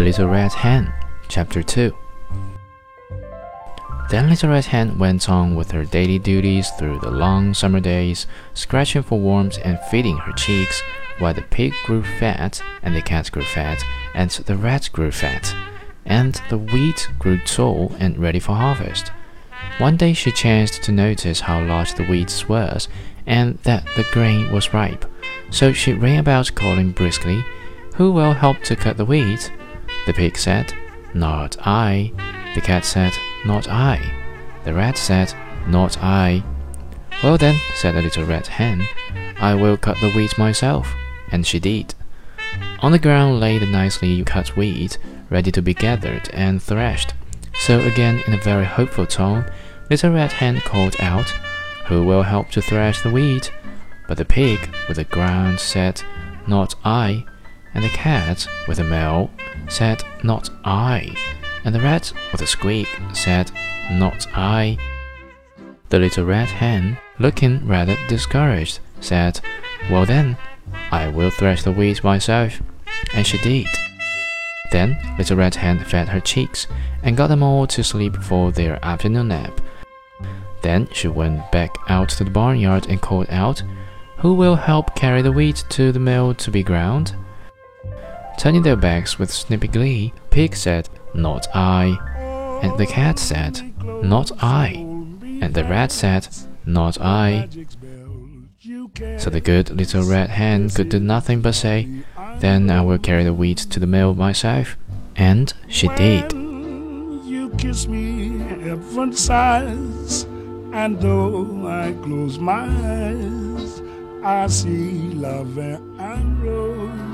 The Little Red Hen, Chapter 2 Then Little Red Hen went on with her daily duties through the long summer days, scratching for worms and feeding her cheeks, while the pig grew fat, and the cat grew fat, and the rat grew fat, and the wheat grew tall and ready for harvest. One day she chanced to notice how large the wheat was, and that the grain was ripe. So she ran about calling briskly, Who will help to cut the wheat? The pig said, Not I. The cat said, Not I. The rat said, Not I. Well then, said the little red hen, I will cut the wheat myself. And she did. On the ground lay the nicely cut wheat, ready to be gathered and threshed. So again, in a very hopeful tone, Little Red Hen called out, Who will help to thresh the wheat? But the pig, with a grunt, said, Not I. And the cat, with a meow, said, Not I. And the rat, with a squeak, said, Not I. The little red hen, looking rather discouraged, said, Well then, I will thresh the wheat myself. And she did. Then Little Red Hen fed her chicks and got them all to sleep for their afternoon nap. Then she went back out to the barnyard and called out, Who will help carry the wheat to the mill to be ground? Turning their backs with snippy glee, Pig said, Not I. And the cat said, Not I. And the rat said, Not I. So the good little red hen could do nothing but say, Then I will carry the wheat to the mill myself. And she did. You kiss me heaven sighs, and though I close my eyes, I see love and rose.